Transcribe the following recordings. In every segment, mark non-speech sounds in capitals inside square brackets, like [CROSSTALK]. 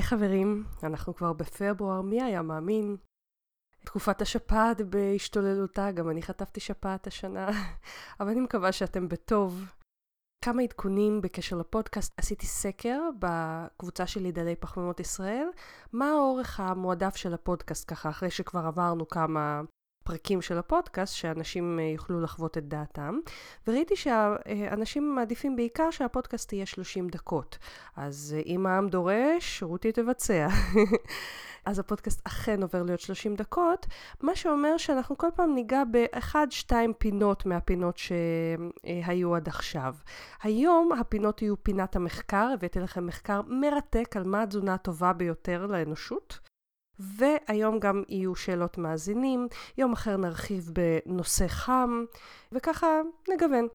היי חברים, אנחנו כבר בפברואר, מי היה מאמין? תקופת השפעת בהשתוללותה, גם אני חטפתי שפעת השנה, [LAUGHS] אבל אני מקווה שאתם בטוב. כמה עדכונים בקשר לפודקאסט, עשיתי סקר בקבוצה שלי דלי פחמימות ישראל, מה האורך המועדף של הפודקאסט ככה, אחרי שכבר עברנו כמה פרקים של הפודקאסט, שאנשים אה, יוכלו לחוות את דעתם, וראיתי שאנשים מעדיפים בעיקר שהפודקאסט יהיה 30 דקות. אז אה, אם העם דורש, רותי תבצע. [LAUGHS] אז הפודקאסט אכן עובר להיות 30 דקות, מה שאומר שאנחנו כל פעם ניגע באחד-שתיים פינות מהפינות שהיו עד עכשיו. היום הפינות יהיו פינת המחקר, הבאתי לכם מחקר מרתק על מה התזונה הטובה ביותר לאנושות. והיום גם יהיו שאלות מאזינים, יום אחר נרחיב בנושא חם, וככה נגוון.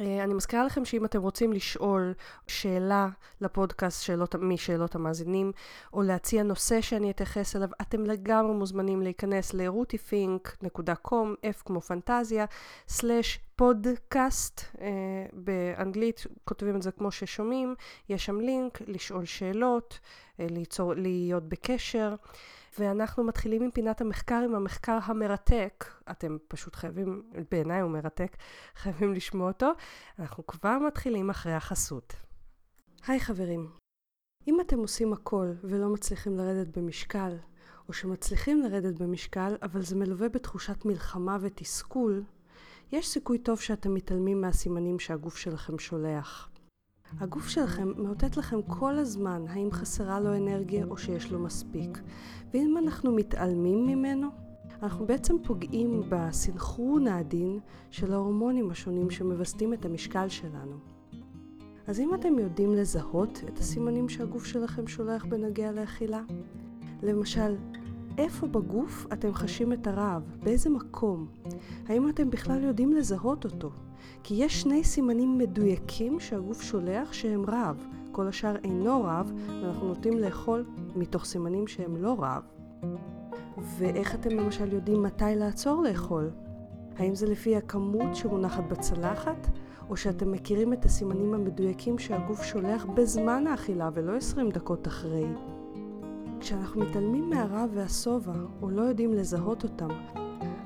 אה, אני מזכירה לכם שאם אתם רוצים לשאול שאלה לפודקאסט שאלות, משאלות המאזינים, או להציע נושא שאני אתייחס אליו, אתם לגמרי מוזמנים להיכנס ל-rutifink.com, F כמו פנטזיה, סלש פודקאסט, אה, באנגלית כותבים את זה כמו ששומעים, יש שם לינק, לשאול שאלות, אה, ליצור, להיות בקשר. ואנחנו מתחילים עם פינת המחקר, עם המחקר המרתק. אתם פשוט חייבים, בעיניי הוא מרתק, חייבים לשמוע אותו. אנחנו כבר מתחילים אחרי החסות. היי חברים, אם אתם עושים הכל ולא מצליחים לרדת במשקל, או שמצליחים לרדת במשקל, אבל זה מלווה בתחושת מלחמה ותסכול, יש סיכוי טוב שאתם מתעלמים מהסימנים שהגוף שלכם שולח. הגוף שלכם מאותת לכם כל הזמן האם חסרה לו אנרגיה או שיש לו מספיק. ואם אנחנו מתעלמים ממנו, אנחנו בעצם פוגעים בסנכרון העדין של ההורמונים השונים שמווסתים את המשקל שלנו. אז אם אתם יודעים לזהות את הסימנים שהגוף שלכם שולח בנוגע לאכילה, למשל, איפה בגוף אתם חשים את הרעב? באיזה מקום? האם אתם בכלל יודעים לזהות אותו? כי יש שני סימנים מדויקים שהגוף שולח שהם רעב. כל השאר אינו רעב, ואנחנו נוטים לאכול מתוך סימנים שהם לא רעב. ואיך אתם למשל יודעים מתי לעצור לאכול? האם זה לפי הכמות שמונחת בצלחת, או שאתם מכירים את הסימנים המדויקים שהגוף שולח בזמן האכילה ולא 20 דקות אחרי? כשאנחנו מתעלמים מהרעב והשובע, או לא יודעים לזהות אותם,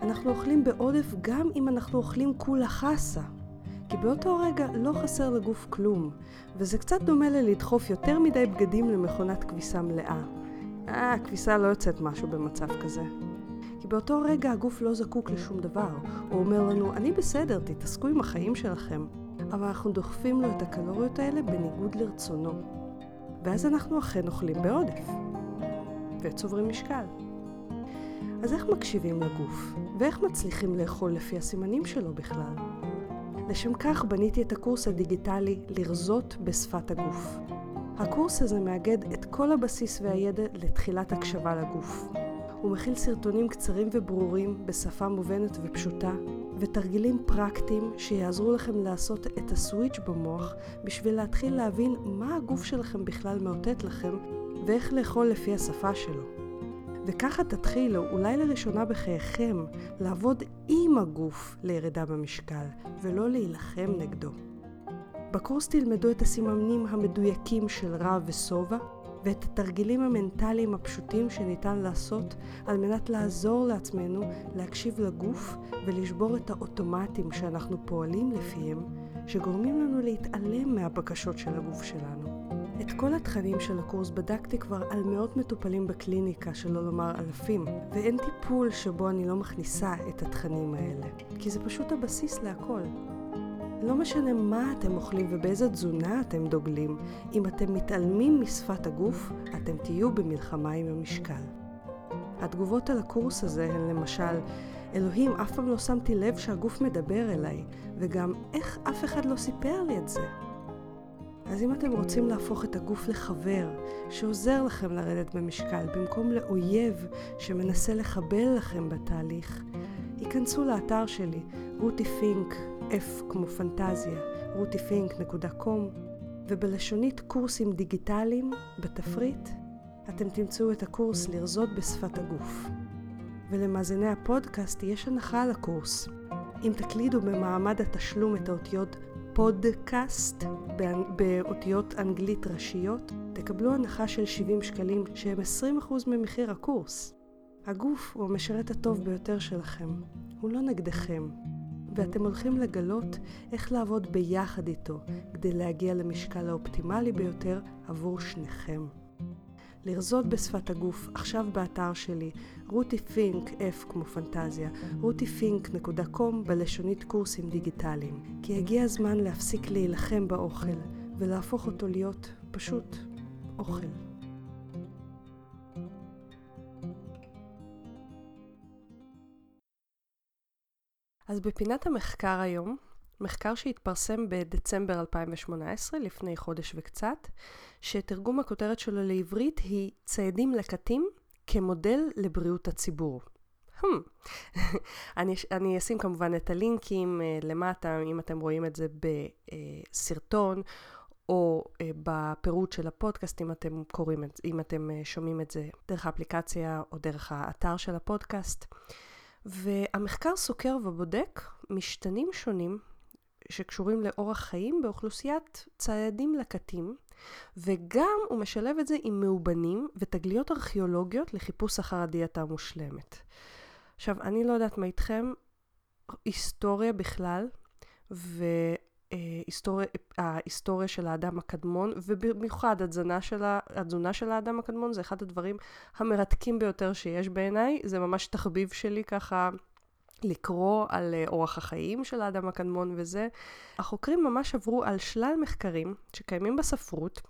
אנחנו אוכלים בעודף גם אם אנחנו אוכלים כולה חסה. כי באותו רגע לא חסר לגוף כלום, וזה קצת דומה ללדחוף יותר מדי בגדים למכונת כביסה מלאה. אה, הכביסה לא יוצאת משהו במצב כזה. כי באותו רגע הגוף לא זקוק לשום דבר. הוא אומר לנו, אני בסדר, תתעסקו עם החיים שלכם. אבל אנחנו דוחפים לו את הקלוריות האלה בניגוד לרצונו. ואז אנחנו אכן אוכלים בעודף. וצוברים משקל. אז איך מקשיבים לגוף? ואיך מצליחים לאכול לפי הסימנים שלו בכלל? לשם כך בניתי את הקורס הדיגיטלי לרזות בשפת הגוף. הקורס הזה מאגד את כל הבסיס והידע לתחילת הקשבה לגוף. הוא מכיל סרטונים קצרים וברורים בשפה מובנת ופשוטה, ותרגילים פרקטיים שיעזרו לכם לעשות את הסוויץ' במוח בשביל להתחיל להבין מה הגוף שלכם בכלל מאותת לכם ואיך לאכול לפי השפה שלו. וככה תתחילו, אולי לראשונה בחייכם, לעבוד עם הגוף לירידה במשקל, ולא להילחם נגדו. בקורס תלמדו את הסימנים המדויקים של רע ושובע, ואת התרגילים המנטליים הפשוטים שניתן לעשות על מנת לעזור לעצמנו להקשיב לגוף ולשבור את האוטומטים שאנחנו פועלים לפיהם, שגורמים לנו להתעלם מהבקשות של הגוף שלנו. את כל התכנים של הקורס בדקתי כבר על מאות מטופלים בקליניקה, שלא לומר אלפים, ואין טיפול שבו אני לא מכניסה את התכנים האלה, כי זה פשוט הבסיס להכל. לא משנה מה אתם אוכלים ובאיזה תזונה אתם דוגלים, אם אתם מתעלמים משפת הגוף, אתם תהיו במלחמה עם המשקל. התגובות על הקורס הזה הן למשל אלוהים, אף פעם לא שמתי לב שהגוף מדבר אליי, וגם איך אף אחד לא סיפר לי את זה. אז אם אתם רוצים להפוך את הגוף לחבר, שעוזר לכם לרדת במשקל, במקום לאויב שמנסה לחבל לכם בתהליך, היכנסו לאתר שלי, פינק, F כמו פנטזיה, rutifink.com, ובלשונית קורסים דיגיטליים, בתפריט, אתם תמצאו את הקורס לרזות בשפת הגוף. ולמאזיני הפודקאסט יש הנחה על הקורס. אם תקלידו במעמד התשלום את האותיות פודקאסט באותיות אנגלית ראשיות, תקבלו הנחה של 70 שקלים שהם 20% ממחיר הקורס. הגוף הוא המשרת הטוב ביותר שלכם, הוא לא נגדכם, ואתם הולכים לגלות איך לעבוד ביחד איתו כדי להגיע למשקל האופטימלי ביותר עבור שניכם. לרזות בשפת הגוף, עכשיו באתר שלי, רותי פינק, F כמו פנטזיה, rutifink.com בלשונית קורסים דיגיטליים. כי הגיע הזמן להפסיק להילחם באוכל, ולהפוך אותו להיות פשוט אוכל. אז בפינת המחקר היום, מחקר שהתפרסם בדצמבר 2018, לפני חודש וקצת, שתרגום הכותרת שלו לעברית היא ציידים לקטים כמודל לבריאות הציבור. Hmm. [LAUGHS] אני, אני אשים כמובן את הלינקים uh, למטה, אם אתם רואים את זה בסרטון, או uh, בפירוט של הפודקאסט, אם אתם קוראים את אם אתם uh, שומעים את זה דרך האפליקציה או דרך האתר של הפודקאסט. והמחקר סוקר ובודק משתנים שונים שקשורים לאורח חיים באוכלוסיית ציידים לקטים, וגם הוא משלב את זה עם מאובנים ותגליות ארכיאולוגיות לחיפוש אחר הדיאטה המושלמת. עכשיו, אני לא יודעת מה איתכם, היסטוריה בכלל, ו... ההיסטוריה, ההיסטוריה של האדם הקדמון, ובמיוחד התזונה של, התזונה של האדם הקדמון, זה אחד הדברים המרתקים ביותר שיש בעיניי. זה ממש תחביב שלי ככה לקרוא על אה, אורח החיים של האדם הקדמון וזה. החוקרים ממש עברו על שלל מחקרים שקיימים בספרות,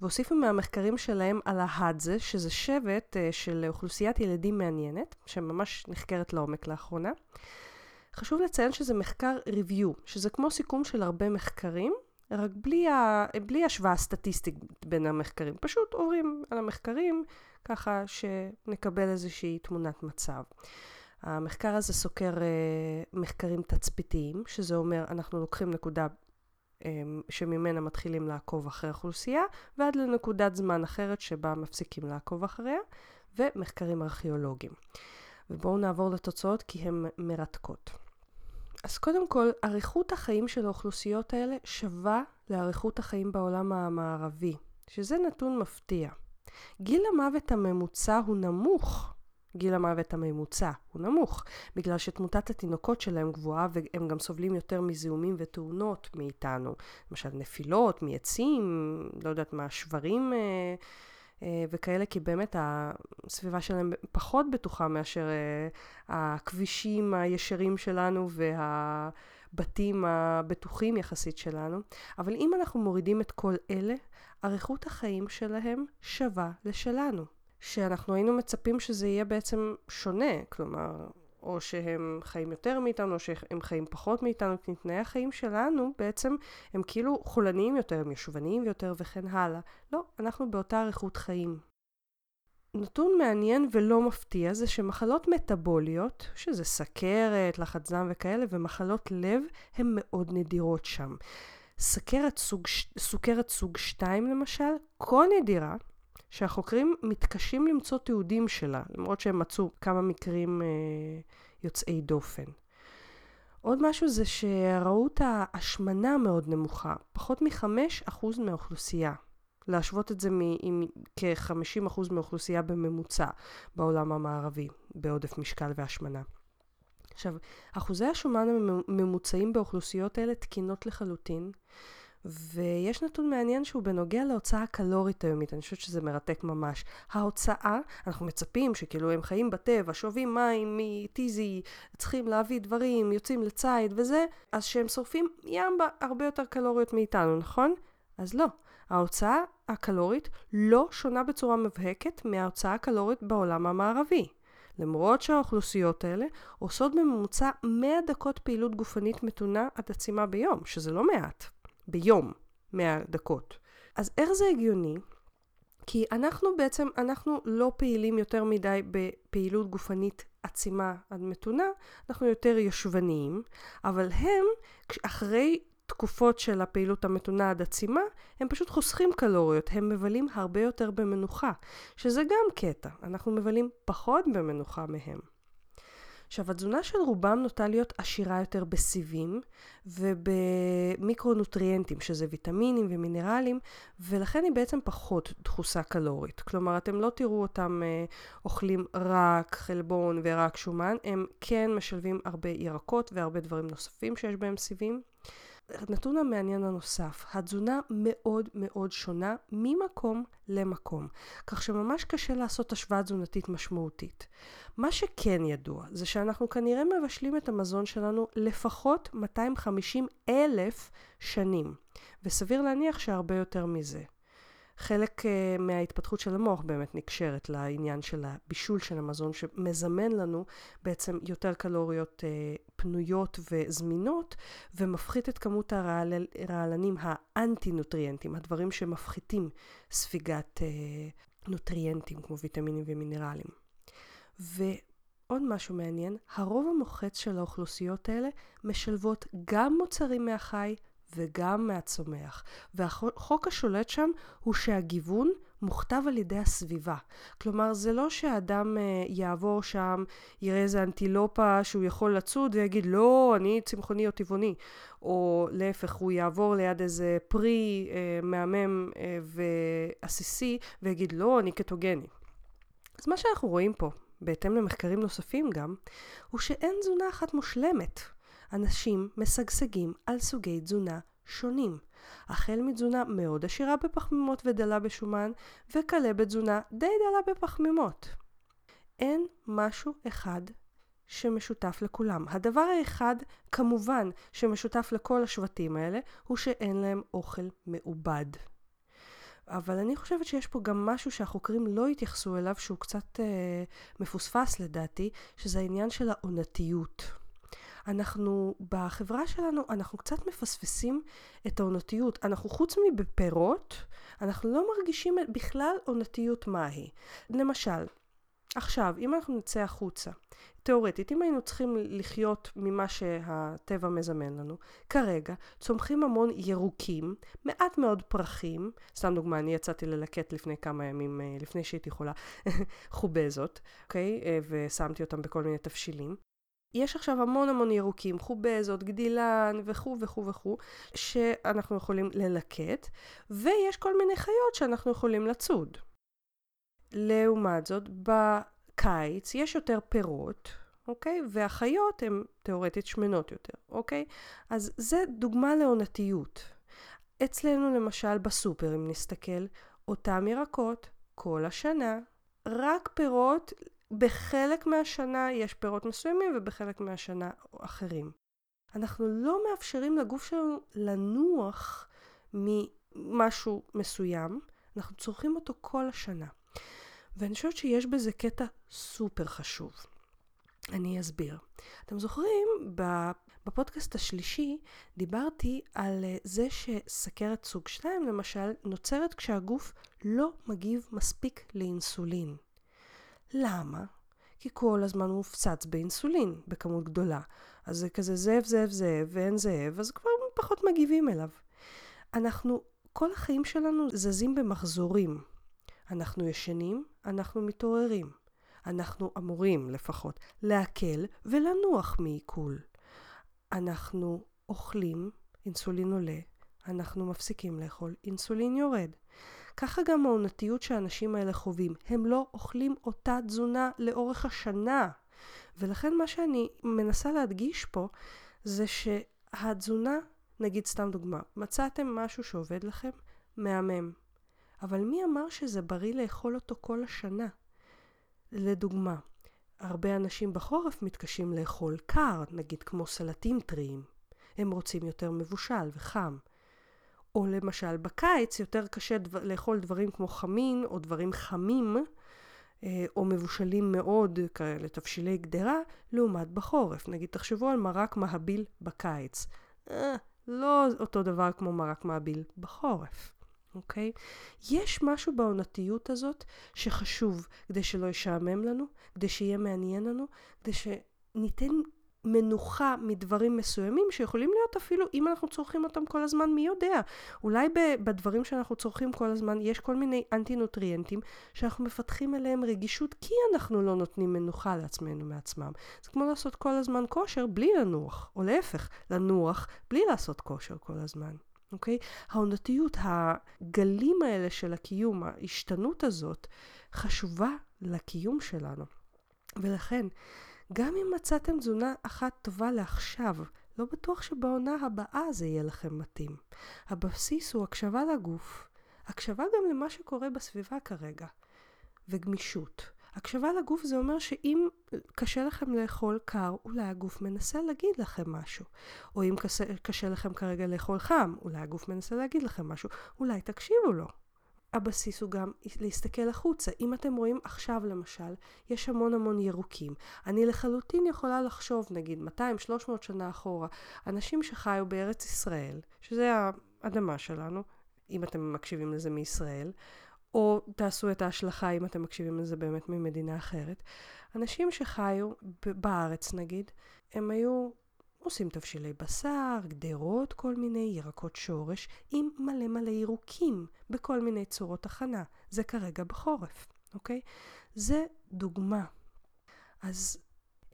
והוסיפו מהמחקרים שלהם על ההאדזה, שזה שבט אה, של אוכלוסיית ילדים מעניינת, שממש נחקרת לעומק לאחרונה. חשוב לציין שזה מחקר ריוויו, שזה כמו סיכום של הרבה מחקרים, רק בלי, ה... בלי השוואה סטטיסטית בין המחקרים. פשוט עוברים על המחקרים ככה שנקבל איזושהי תמונת מצב. המחקר הזה סוקר אה, מחקרים תצפיתיים, שזה אומר אנחנו לוקחים נקודה אה, שממנה מתחילים לעקוב אחרי אוכלוסייה, ועד לנקודת זמן אחרת שבה מפסיקים לעקוב אחריה, ומחקרים ארכיאולוגיים. ובואו נעבור לתוצאות כי הן מרתקות. אז קודם כל, אריכות החיים של האוכלוסיות האלה שווה לאריכות החיים בעולם המערבי, שזה נתון מפתיע. גיל המוות הממוצע הוא נמוך. גיל המוות הממוצע הוא נמוך, בגלל שתמותת התינוקות שלהם גבוהה והם גם סובלים יותר מזיהומים ותאונות מאיתנו. למשל נפילות מעצים, לא יודעת מה, שברים אה, אה, וכאלה, כי באמת הסביבה שלהם פחות בטוחה מאשר אה, הכבישים הישרים שלנו והבתים הבטוחים יחסית שלנו. אבל אם אנחנו מורידים את כל אלה, אריכות החיים שלהם שווה לשלנו. שאנחנו היינו מצפים שזה יהיה בעצם שונה, כלומר, או שהם חיים יותר מאיתנו, או שהם חיים פחות מאיתנו, כי תנאי החיים שלנו בעצם הם כאילו חולניים יותר, הם ישובניים יותר וכן הלאה. לא, אנחנו באותה אריכות חיים. נתון מעניין ולא מפתיע זה שמחלות מטאבוליות, שזה סכרת, לחץ דם וכאלה, ומחלות לב, הן מאוד נדירות שם. סוכרת סוג 2 למשל, כה נדירה, שהחוקרים מתקשים למצוא תיעודים שלה, למרות שהם מצאו כמה מקרים אה, יוצאי דופן. עוד משהו זה שראו ההשמנה מאוד נמוכה, פחות מ-5% מהאוכלוסייה. להשוות את זה עם כ-50% מהאוכלוסייה בממוצע בעולם המערבי, בעודף משקל והשמנה. עכשיו, אחוזי השומן הממוצעים באוכלוסיות אלה תקינות לחלוטין, ויש נתון מעניין שהוא בנוגע להוצאה הקלורית היומית, אני חושבת שזה מרתק ממש. ההוצאה, אנחנו מצפים שכאילו הם חיים בטבע, שואבים מים מטיזי, צריכים להביא דברים, יוצאים לציד וזה, אז שהם שורפים ים הרבה יותר קלוריות מאיתנו, נכון? אז לא. ההוצאה הקלורית לא שונה בצורה מבהקת מההוצאה הקלורית בעולם המערבי. למרות שהאוכלוסיות האלה עושות בממוצע 100 דקות פעילות גופנית מתונה עד עצימה ביום, שזה לא מעט, ביום 100 דקות. אז איך זה הגיוני? כי אנחנו בעצם, אנחנו לא פעילים יותר מדי בפעילות גופנית עצימה עד מתונה, אנחנו יותר יושבניים, אבל הם, אחרי תקופות של הפעילות המתונה עד עצימה, הם פשוט חוסכים קלוריות, הם מבלים הרבה יותר במנוחה, שזה גם קטע, אנחנו מבלים פחות במנוחה מהם. עכשיו, התזונה של רובם נוטה להיות עשירה יותר בסיבים ובמיקרונוטריאנטים, שזה ויטמינים ומינרלים, ולכן היא בעצם פחות דחוסה קלורית. כלומר, אתם לא תראו אותם אה, אוכלים רק חלבון ורק שומן, הם כן משלבים הרבה ירקות והרבה דברים נוספים שיש בהם סיבים. הנתון המעניין הנוסף, התזונה מאוד מאוד שונה ממקום למקום, כך שממש קשה לעשות השוואה תזונתית משמעותית. מה שכן ידוע, זה שאנחנו כנראה מבשלים את המזון שלנו לפחות 250 אלף שנים, וסביר להניח שהרבה יותר מזה. חלק uh, מההתפתחות של המוח באמת נקשרת לעניין של הבישול של המזון שמזמן לנו בעצם יותר קלוריות uh, פנויות וזמינות ומפחית את כמות הרעל, הרעלנים האנטי-נוטריאנטים, הדברים שמפחיתים ספיגת uh, נוטריאנטים כמו ויטמינים ומינרלים. ועוד משהו מעניין, הרוב המוחץ של האוכלוסיות האלה משלבות גם מוצרים מהחי וגם מהצומח. והחוק השולט שם הוא שהגיוון מוכתב על ידי הסביבה. כלומר, זה לא שהאדם uh, יעבור שם, יראה איזה אנטילופה שהוא יכול לצוד ויגיד, לא, אני צמחוני או טבעוני. או להפך, הוא יעבור ליד איזה פרי uh, מהמם uh, ועסיסי ויגיד, לא, אני קטוגני. אז מה שאנחנו רואים פה, בהתאם למחקרים נוספים גם, הוא שאין תזונה אחת מושלמת. אנשים משגשגים על סוגי תזונה שונים, החל מתזונה מאוד עשירה בפחמימות ודלה בשומן, וכלה בתזונה די דלה בפחמימות. אין משהו אחד שמשותף לכולם. הדבר האחד, כמובן, שמשותף לכל השבטים האלה, הוא שאין להם אוכל מעובד. אבל אני חושבת שיש פה גם משהו שהחוקרים לא התייחסו אליו, שהוא קצת אה, מפוספס לדעתי, שזה העניין של העונתיות. אנחנו, בחברה שלנו, אנחנו קצת מפספסים את העונתיות. אנחנו חוץ מבפירות, אנחנו לא מרגישים בכלל עונתיות מהי. למשל, עכשיו, אם אנחנו נצא החוצה, תאורטית, אם היינו צריכים לחיות ממה שהטבע מזמן לנו, כרגע צומחים המון ירוקים, מעט מאוד פרחים, סתם דוגמה, אני יצאתי ללקט לפני כמה ימים, אה, לפני שהייתי חולה, [LAUGHS] חובזות, אוקיי? אה, ושמתי אותם בכל מיני תבשילים. יש עכשיו המון המון ירוקים, חובזות, גדילן וכו' וכו' וכו', שאנחנו יכולים ללקט, ויש כל מיני חיות שאנחנו יכולים לצוד. לעומת זאת, בקיץ יש יותר פירות, אוקיי? והחיות הן תאורטית שמנות יותר, אוקיי? אז זה דוגמה לעונתיות. אצלנו למשל בסופר, אם נסתכל, אותם ירקות כל השנה, רק פירות בחלק מהשנה יש פירות מסוימים ובחלק מהשנה אחרים. אנחנו לא מאפשרים לגוף שלנו לנוח ממשהו מסוים, אנחנו צורכים אותו כל השנה. ואני חושבת שיש בזה קטע סופר חשוב. אני אסביר. אתם זוכרים, בפודקאסט השלישי דיברתי על אה, זה שסכרת סוג 2 למשל נוצרת כשהגוף לא מגיב מספיק לאינסולין. למה? כי כל הזמן הוא מופצץ באינסולין בכמות גדולה. אז זה כזה זאב, זאב, זאב, ואין זאב, אז כבר פחות מגיבים אליו. אנחנו, כל החיים שלנו זזים במחזורים. אנחנו ישנים, אנחנו מתעוררים. אנחנו אמורים לפחות להקל ולנוח מעיכול. אנחנו אוכלים, אינסולין עולה, אנחנו מפסיקים לאכול, אינסולין יורד. ככה גם העונתיות שהאנשים האלה חווים. הם לא אוכלים אותה תזונה לאורך השנה. ולכן מה שאני מנסה להדגיש פה זה שהתזונה, נגיד סתם דוגמה, מצאתם משהו שעובד לכם? מהמם. אבל מי אמר שזה בריא לאכול אותו כל השנה? לדוגמה, הרבה אנשים בחורף מתקשים לאכול קר, נגיד כמו סלטים טריים. הם רוצים יותר מבושל וחם. או למשל בקיץ יותר קשה דבר, לאכול דברים כמו חמין או דברים חמים, אה, או מבושלים מאוד כאלה, תבשילי גדרה, לעומת בחורף. נגיד, תחשבו על מרק מהביל בקיץ. אה, לא אותו דבר כמו מרק מהביל בחורף. אוקיי? יש משהו בעונתיות הזאת שחשוב כדי שלא ישעמם לנו, כדי שיהיה מעניין לנו, כדי שניתן מנוחה מדברים מסוימים שיכולים להיות אפילו אם אנחנו צורכים אותם כל הזמן, מי יודע. אולי בדברים שאנחנו צורכים כל הזמן יש כל מיני אנטי-נוטריאנטים שאנחנו מפתחים אליהם רגישות כי אנחנו לא נותנים מנוחה לעצמנו מעצמם. זה כמו לעשות כל הזמן כושר בלי לנוח, או להפך, לנוח בלי לעשות כושר כל הזמן. אוקיי? העונתיות, הגלים האלה של הקיום, ההשתנות הזאת, חשובה לקיום שלנו. ולכן, גם אם מצאתם תזונה אחת טובה לעכשיו, לא בטוח שבעונה הבאה זה יהיה לכם מתאים. הבסיס הוא הקשבה לגוף, הקשבה גם למה שקורה בסביבה כרגע, וגמישות. הקשבה לגוף זה אומר שאם קשה לכם לאכול קר, אולי הגוף מנסה להגיד לכם משהו. או אם קשה, קשה לכם כרגע לאכול חם, אולי הגוף מנסה להגיד לכם משהו. אולי תקשיבו לו. הבסיס הוא גם להסתכל החוצה. אם אתם רואים עכשיו למשל, יש המון המון ירוקים. אני לחלוטין יכולה לחשוב, נגיד 200-300 שנה אחורה, אנשים שחיו בארץ ישראל, שזה האדמה שלנו, אם אתם מקשיבים לזה מישראל, או תעשו את ההשלכה אם אתם מקשיבים לזה באמת ממדינה אחרת. אנשים שחיו בארץ נגיד, הם היו עושים תבשילי בשר, גדרות, כל מיני ירקות שורש, עם מלא מלא ירוקים בכל מיני צורות הכנה. זה כרגע בחורף, אוקיי? זה דוגמה. אז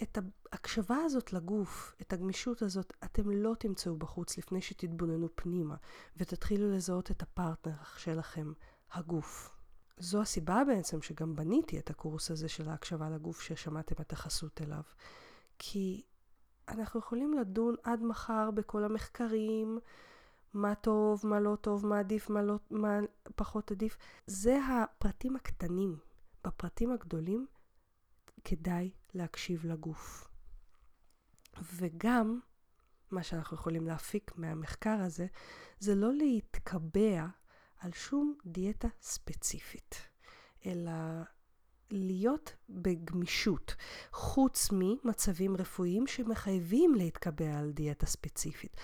את ההקשבה הזאת לגוף, את הגמישות הזאת, אתם לא תמצאו בחוץ לפני שתתבוננו פנימה ותתחילו לזהות את הפרטנר שלכם, הגוף. זו הסיבה בעצם שגם בניתי את הקורס הזה של ההקשבה לגוף ששמעתם את החסות אליו. כי אנחנו יכולים לדון עד מחר בכל המחקרים, מה טוב, מה לא טוב, מה עדיף, מה, לא, מה פחות עדיף. זה הפרטים הקטנים. בפרטים הגדולים כדאי להקשיב לגוף. וגם, מה שאנחנו יכולים להפיק מהמחקר הזה, זה לא להתקבע על שום דיאטה ספציפית, אלא להיות בגמישות, חוץ ממצבים רפואיים שמחייבים להתקבע על דיאטה ספציפית.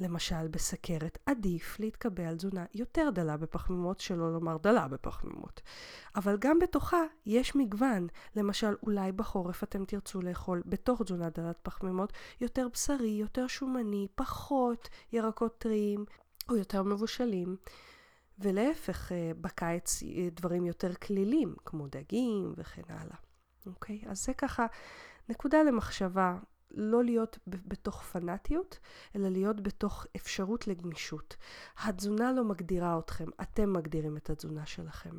למשל בסכרת עדיף להתקבע על תזונה יותר דלה בפחמימות, שלא לומר דלה בפחמימות. אבל גם בתוכה יש מגוון. למשל, אולי בחורף אתם תרצו לאכול בתוך תזונה דלת פחמימות יותר בשרי, יותר שומני, פחות ירקות טריים או יותר מבושלים. ולהפך, אה, בקיץ אה, דברים יותר כלילים, כמו דגים וכן הלאה. אוקיי? אז זה ככה נקודה למחשבה, לא להיות בתוך פנאטיות, אלא להיות בתוך אפשרות לגמישות. התזונה לא מגדירה אתכם, אתם מגדירים את התזונה שלכם.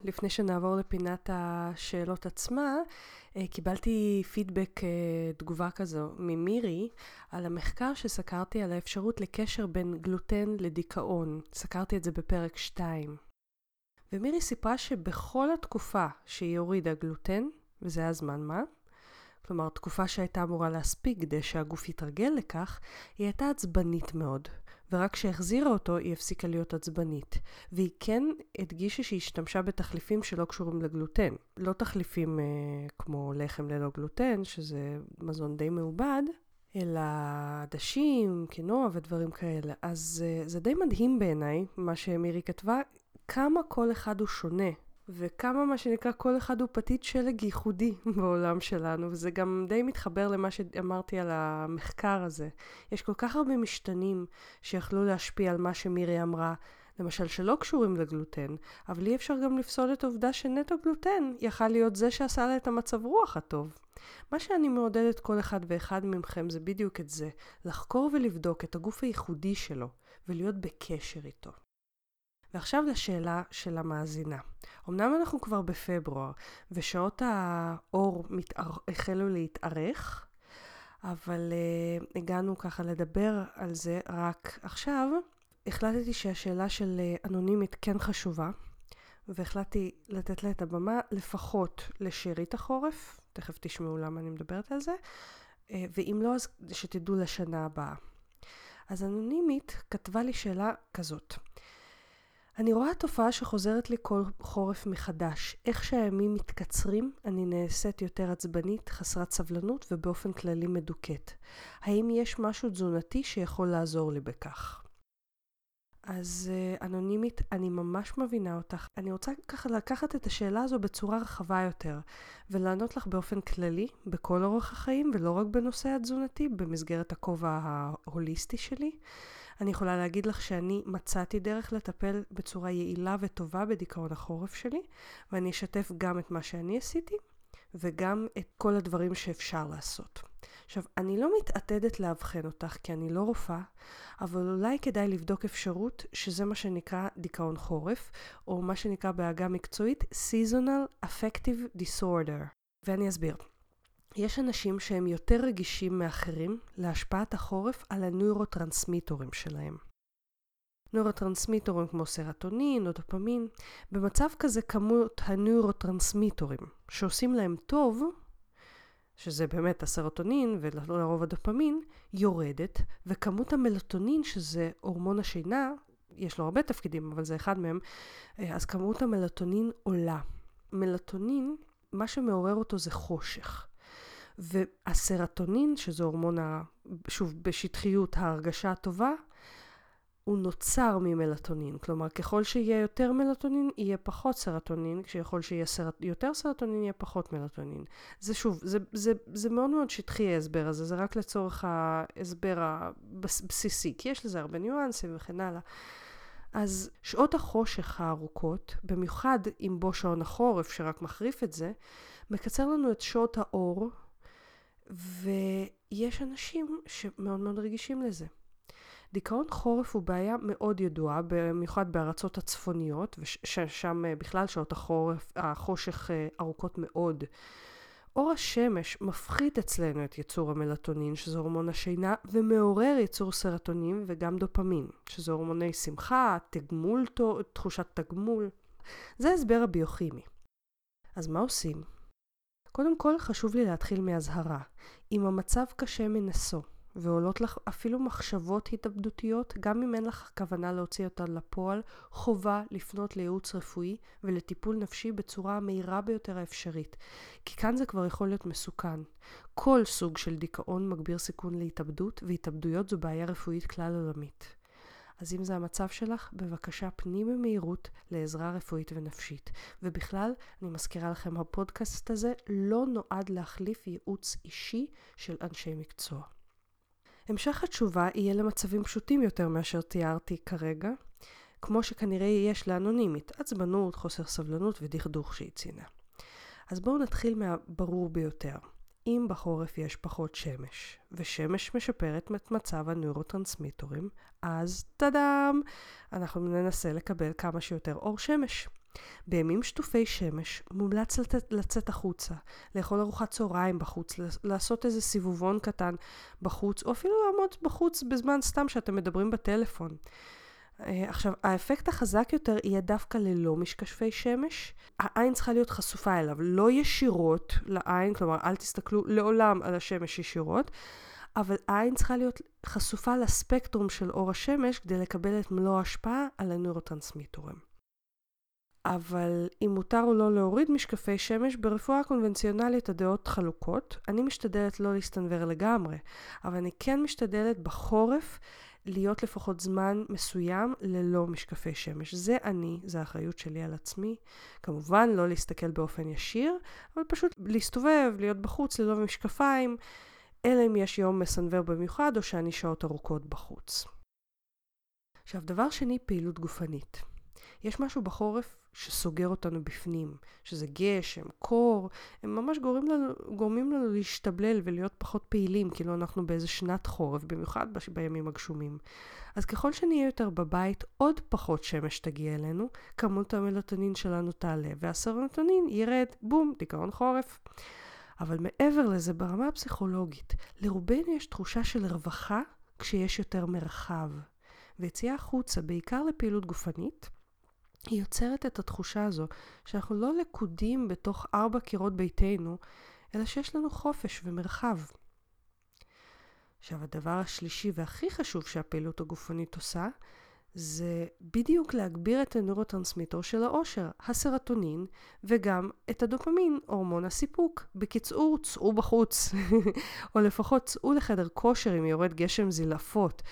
לפני שנעבור לפינת השאלות עצמה, אה, קיבלתי פידבק, אה, תגובה כזו, ממירי, על המחקר שסקרתי על האפשרות לקשר בין גלוטן לדיכאון. סקרתי את זה בפרק 2. ומירי סיפרה שבכל התקופה שהיא הורידה גלוטן, וזה היה זמן מה, כלומר תקופה שהייתה אמורה להספיק כדי שהגוף יתרגל לכך, היא הייתה עצבנית מאוד. ורק כשהחזירה אותו היא הפסיקה להיות עצבנית. והיא כן הדגישה שהיא השתמשה בתחליפים שלא קשורים לגלוטן. לא תחליפים אה, כמו לחם ללא גלוטן, שזה מזון די מעובד, אלא עדשים, קינוע ודברים כאלה. אז אה, זה די מדהים בעיניי, מה שמירי כתבה, כמה כל אחד הוא שונה וכמה מה שנקרא כל אחד הוא פתית שלג ייחודי [LAUGHS] בעולם שלנו, וזה גם די מתחבר למה שאמרתי על המחקר הזה. יש כל כך הרבה משתנים שיכלו להשפיע על מה שמירי אמרה, למשל שלא קשורים לגלוטן, אבל אי אפשר גם לפסול את העובדה שנטו גלוטן יכל להיות זה שעשה לה את המצב רוח הטוב. מה שאני מעודדת כל אחד ואחד מכם זה בדיוק את זה, לחקור ולבדוק את הגוף הייחודי שלו, ולהיות בקשר איתו. ועכשיו לשאלה של המאזינה. אמנם אנחנו כבר בפברואר, ושעות האור מתאר... החלו להתארך, אבל uh, הגענו ככה לדבר על זה רק עכשיו. החלטתי שהשאלה של uh, אנונימית כן חשובה, והחלטתי לתת לה את הבמה לפחות לשארית החורף, תכף תשמעו למה אני מדברת על זה, uh, ואם לא, אז שתדעו לשנה הבאה. אז אנונימית כתבה לי שאלה כזאת. אני רואה תופעה שחוזרת לי כל חורף מחדש. איך שהימים מתקצרים, אני נעשית יותר עצבנית, חסרת סבלנות ובאופן כללי מדוכאת. האם יש משהו תזונתי שיכול לעזור לי בכך? אז uh, אנונימית, אני ממש מבינה אותך. אני רוצה ככה לקחת את השאלה הזו בצורה רחבה יותר, ולענות לך באופן כללי, בכל אורח החיים, ולא רק בנושא התזונתי, במסגרת הכובע ההוליסטי שלי. אני יכולה להגיד לך שאני מצאתי דרך לטפל בצורה יעילה וטובה בדיכאון החורף שלי, ואני אשתף גם את מה שאני עשיתי, וגם את כל הדברים שאפשר לעשות. עכשיו, אני לא מתעתדת לאבחן אותך כי אני לא רופאה, אבל אולי כדאי לבדוק אפשרות שזה מה שנקרא דיכאון חורף, או מה שנקרא בעגה מקצועית seasonal affective disorder. ואני אסביר. יש אנשים שהם יותר רגישים מאחרים להשפעת החורף על הנוירוטרנסמיטורים שלהם. נוירוטרנסמיטורים כמו סרטונין או דופמין, במצב כזה כמות הנוירוטרנסמיטורים שעושים להם טוב, שזה באמת הסרטונין ולרוב הדופמין, יורדת, וכמות המלטונין, שזה הורמון השינה, יש לו הרבה תפקידים, אבל זה אחד מהם, אה, אז כמות המלטונין עולה. מלטונין, מה שמעורר אותו זה חושך. והסרטונין, שזה הורמון, ה, שוב, בשטחיות ההרגשה הטובה, הוא נוצר ממלטונין. כלומר, ככל שיהיה יותר מלטונין, יהיה פחות סרטונין, כשיכול שיהיה סרט... יותר סרטונין, יהיה פחות מלטונין. זה שוב, זה, זה, זה מאוד מאוד שטחי ההסבר הזה, זה רק לצורך ההסבר הבסיסי, כי יש לזה הרבה ניואנסים וכן הלאה. אז שעות החושך הארוכות, במיוחד עם בוא שעון החורף שרק מחריף את זה, מקצר לנו את שעות האור, ויש אנשים שמאוד מאוד רגישים לזה. דיכאון חורף הוא בעיה מאוד ידועה, במיוחד בארצות הצפוניות, ושם אה, בכלל שעות החורף, החושך אה, ארוכות מאוד. אור השמש מפחית אצלנו את ייצור המלטונין, שזה הורמון השינה, ומעורר ייצור סרטונין וגם דופמין, שזה הורמוני שמחה, תגמול, תחושת תגמול. זה ההסבר הביוכימי. אז מה עושים? קודם כל חשוב לי להתחיל מאזהרה. אם המצב קשה מנשוא, ועולות לך אפילו מחשבות התאבדותיות, גם אם אין לך כוונה להוציא אותן לפועל, חובה לפנות לייעוץ רפואי ולטיפול נפשי בצורה המהירה ביותר האפשרית. כי כאן זה כבר יכול להיות מסוכן. כל סוג של דיכאון מגביר סיכון להתאבדות, והתאבדויות זו בעיה רפואית כלל עולמית. אז אם זה המצב שלך, בבקשה פני במהירות לעזרה רפואית ונפשית. ובכלל, אני מזכירה לכם, הפודקאסט הזה לא נועד להחליף ייעוץ אישי של אנשי מקצוע. המשך התשובה יהיה למצבים פשוטים יותר מאשר תיארתי כרגע, כמו שכנראה יש לאנונימית, עצבנות, חוסר סבלנות ודכדוך שהיא ציינה. אז בואו נתחיל מהברור ביותר. אם בחורף יש פחות שמש, ושמש משפרת את מצב הנוירוטרנסמיטורים, אז טאדאם! אנחנו ננסה לקבל כמה שיותר אור שמש. בימים שטופי שמש מומלץ לצאת, לצאת החוצה, לאכול ארוחת צהריים בחוץ, לעשות איזה סיבובון קטן בחוץ, או אפילו לעמוד בחוץ בזמן סתם שאתם מדברים בטלפון. אה, עכשיו, האפקט החזק יותר יהיה דווקא ללא משקפי שמש. העין צריכה להיות חשופה אליו, לא ישירות לעין, כלומר, אל תסתכלו לעולם על השמש ישירות, אבל העין צריכה להיות חשופה לספקטרום של אור השמש כדי לקבל את מלוא ההשפעה על הנוירוטרנסמיטורים. אבל אם מותר או לא להוריד משקפי שמש, ברפואה הקונבנציונלית הדעות חלוקות. אני משתדלת לא להסתנוור לגמרי, אבל אני כן משתדלת בחורף להיות לפחות זמן מסוים ללא משקפי שמש. זה אני, זה האחריות שלי על עצמי. כמובן, לא להסתכל באופן ישיר, אבל פשוט להסתובב, להיות בחוץ ללא משקפיים, אלא אם יש יום מסנוור במיוחד או שאני שעות ארוכות בחוץ. עכשיו, דבר שני, פעילות גופנית. יש משהו בחורף שסוגר אותנו בפנים, שזה גשם, קור, הם ממש גורמים לנו, גורמים לנו להשתבלל ולהיות פחות פעילים, כאילו אנחנו באיזה שנת חורף, במיוחד בימים הגשומים. אז ככל שנהיה יותר בבית, עוד פחות שמש תגיע אלינו, כמות המלטונין שלנו תעלה, והסרנטונין ירד, בום, דיכאון חורף. אבל מעבר לזה, ברמה הפסיכולוגית, לרובנו יש תחושה של רווחה כשיש יותר מרחב. ויציאה החוצה, בעיקר לפעילות גופנית, היא יוצרת את התחושה הזו שאנחנו לא לכודים בתוך ארבע קירות ביתנו, אלא שיש לנו חופש ומרחב. עכשיו, הדבר השלישי והכי חשוב שהפעילות הגופנית עושה, זה בדיוק להגביר את הנוירוטרנסמיטר של האושר, הסרטונין, וגם את הדופמין, הורמון הסיפוק. בקיצור, צאו בחוץ, [LAUGHS] או לפחות צאו לחדר כושר אם יורד גשם זלעפות.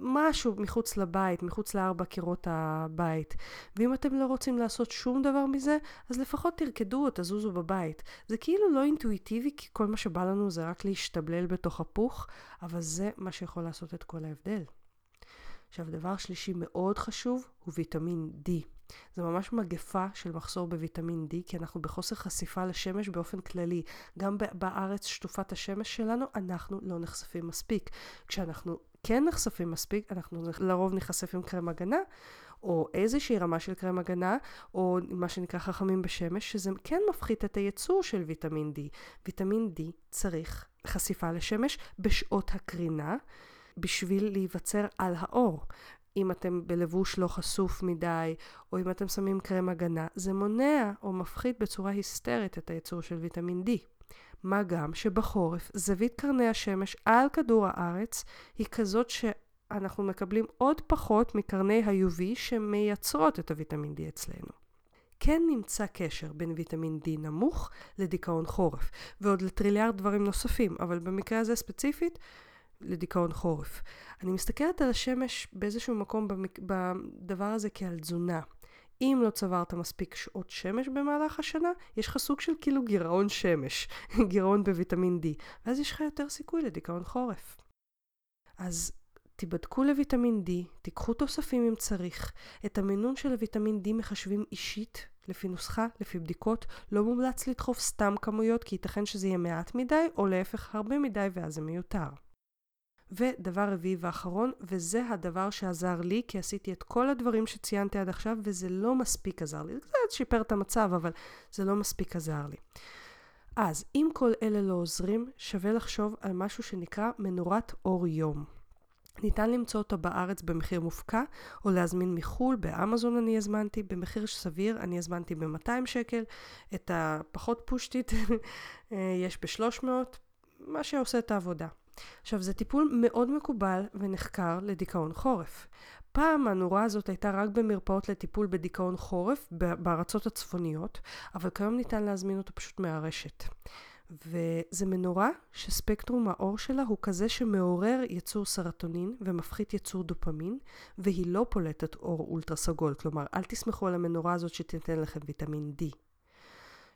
משהו מחוץ לבית, מחוץ לארבע קירות הבית. ואם אתם לא רוצים לעשות שום דבר מזה, אז לפחות תרקדו או תזוזו בבית. זה כאילו לא אינטואיטיבי, כי כל מה שבא לנו זה רק להשתבלל בתוך הפוך, אבל זה מה שיכול לעשות את כל ההבדל. עכשיו, דבר שלישי מאוד חשוב הוא ויטמין D. זה ממש מגפה של מחסור בוויטמין D, כי אנחנו בחוסר חשיפה לשמש באופן כללי. גם בארץ שטופת השמש שלנו, אנחנו לא נחשפים מספיק. כשאנחנו כן נחשפים מספיק, אנחנו לרוב נחשף עם קרם הגנה, או איזושהי רמה של קרם הגנה, או מה שנקרא חכמים בשמש, שזה כן מפחית את הייצור של ויטמין D. ויטמין D צריך חשיפה לשמש בשעות הקרינה. בשביל להיווצר על האור. אם אתם בלבוש לא חשוף מדי, או אם אתם שמים קרם הגנה, זה מונע או מפחית בצורה היסטרית את הייצור של ויטמין D. מה גם שבחורף זווית קרני השמש על כדור הארץ היא כזאת שאנחנו מקבלים עוד פחות מקרני ה-UV שמייצרות את הוויטמין D אצלנו. כן נמצא קשר בין ויטמין D נמוך לדיכאון חורף, ועוד לטריליארד דברים נוספים, אבל במקרה הזה ספציפית, לדיכאון חורף. אני מסתכלת על השמש באיזשהו מקום במק... בדבר הזה כעל תזונה. אם לא צברת מספיק שעות שמש במהלך השנה, יש לך סוג של כאילו גירעון שמש, [LAUGHS] גירעון בוויטמין D, ואז יש לך יותר סיכוי לדיכאון חורף. אז תיבדקו לוויטמין D, תיקחו תוספים אם צריך. את המינון של הוויטמין D מחשבים אישית, לפי נוסחה, לפי בדיקות. לא מומלץ לדחוף סתם כמויות, כי ייתכן שזה יהיה מעט מדי, או להפך הרבה מדי, ואז זה מיותר. ודבר רביעי ואחרון, וזה הדבר שעזר לי, כי עשיתי את כל הדברים שציינתי עד עכשיו, וזה לא מספיק עזר לי. זה קצת שיפר את המצב, אבל זה לא מספיק עזר לי. אז אם כל אלה לא עוזרים, שווה לחשוב על משהו שנקרא מנורת אור יום. ניתן למצוא אותו בארץ במחיר מופקע, או להזמין מחו"ל, באמזון אני הזמנתי, במחיר סביר, אני הזמנתי ב-200 שקל, את הפחות פושטית [LAUGHS] יש ב-300, מה שעושה את העבודה. עכשיו, זה טיפול מאוד מקובל ונחקר לדיכאון חורף. פעם הנורה הזאת הייתה רק במרפאות לטיפול בדיכאון חורף בארצות הצפוניות, אבל כיום ניתן להזמין אותו פשוט מהרשת. וזה מנורה שספקטרום האור שלה הוא כזה שמעורר יצור סרטונין ומפחית יצור דופמין, והיא לא פולטת אור אולטרה סגול, כלומר אל תסמכו על המנורה הזאת שתיתן לכם ויטמין D.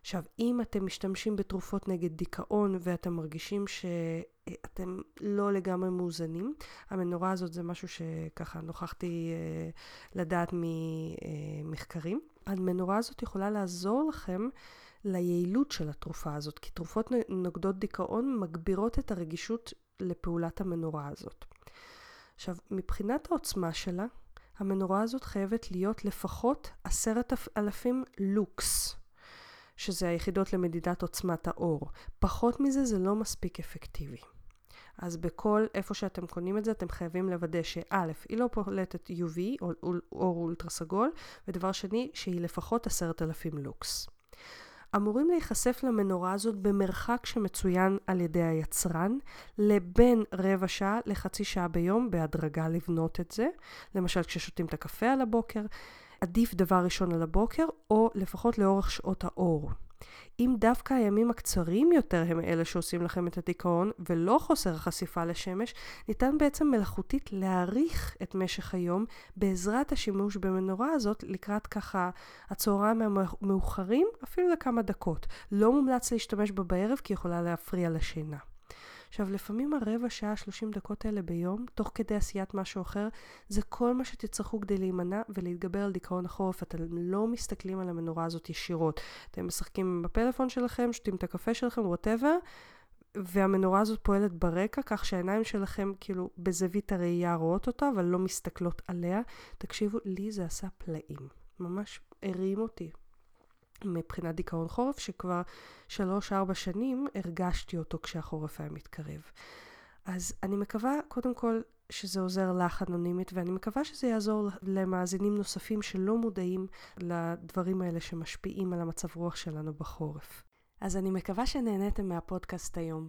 עכשיו, אם אתם משתמשים בתרופות נגד דיכאון ואתם מרגישים שאתם לא לגמרי מאוזנים, המנורה הזאת זה משהו שככה נוכחתי אה, לדעת ממחקרים. המנורה הזאת יכולה לעזור לכם ליעילות של התרופה הזאת, כי תרופות נוגדות דיכאון מגבירות את הרגישות לפעולת המנורה הזאת. עכשיו, מבחינת העוצמה שלה, המנורה הזאת חייבת להיות לפחות עשרת אלפים לוקס. שזה היחידות למדידת עוצמת האור. פחות מזה זה לא מספיק אפקטיבי. אז בכל איפה שאתם קונים את זה, אתם חייבים לוודא שא', היא לא פולטת UV, או אור אולטרה סגול, ודבר שני, שהיא לפחות עשרת אלפים לוקס. אמורים להיחשף למנורה הזאת במרחק שמצוין על ידי היצרן, לבין רבע שעה לחצי שעה ביום, בהדרגה לבנות את זה. למשל, כששותים את הקפה על הבוקר, עדיף דבר ראשון על הבוקר, או לפחות לאורך שעות האור. אם דווקא הימים הקצרים יותר הם אלה שעושים לכם את הדיכאון, ולא חוסר החשיפה לשמש, ניתן בעצם מלאכותית להאריך את משך היום בעזרת השימוש במנורה הזאת לקראת ככה הצהריים המאוחרים, אפילו לכמה דקות. לא מומלץ להשתמש בה בערב כי יכולה להפריע לשינה. עכשיו, לפעמים הרבע שעה, 30 דקות האלה ביום, תוך כדי עשיית משהו אחר, זה כל מה שתצטרכו כדי להימנע ולהתגבר על דיכאון החורף. אתם לא מסתכלים על המנורה הזאת ישירות. אתם משחקים בפלאפון שלכם, שותים את הקפה שלכם, וואטאבר, והמנורה הזאת פועלת ברקע, כך שהעיניים שלכם כאילו בזווית הראייה רואות אותה, אבל לא מסתכלות עליה. תקשיבו, לי זה עשה פלאים. ממש הרים אותי. מבחינת דיכאון חורף, שכבר שלוש-ארבע שנים הרגשתי אותו כשהחורף היה מתקרב. אז אני מקווה, קודם כל, שזה עוזר לך אנונימית, ואני מקווה שזה יעזור למאזינים נוספים שלא מודעים לדברים האלה שמשפיעים על המצב רוח שלנו בחורף. אז אני מקווה שנהניתם מהפודקאסט היום.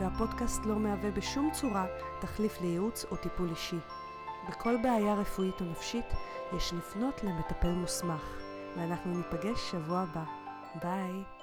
והפודקאסט לא מהווה בשום צורה תחליף לייעוץ או טיפול אישי. בכל בעיה רפואית או נפשית יש לפנות למטפל מוסמך, ואנחנו ניפגש שבוע הבא. ביי.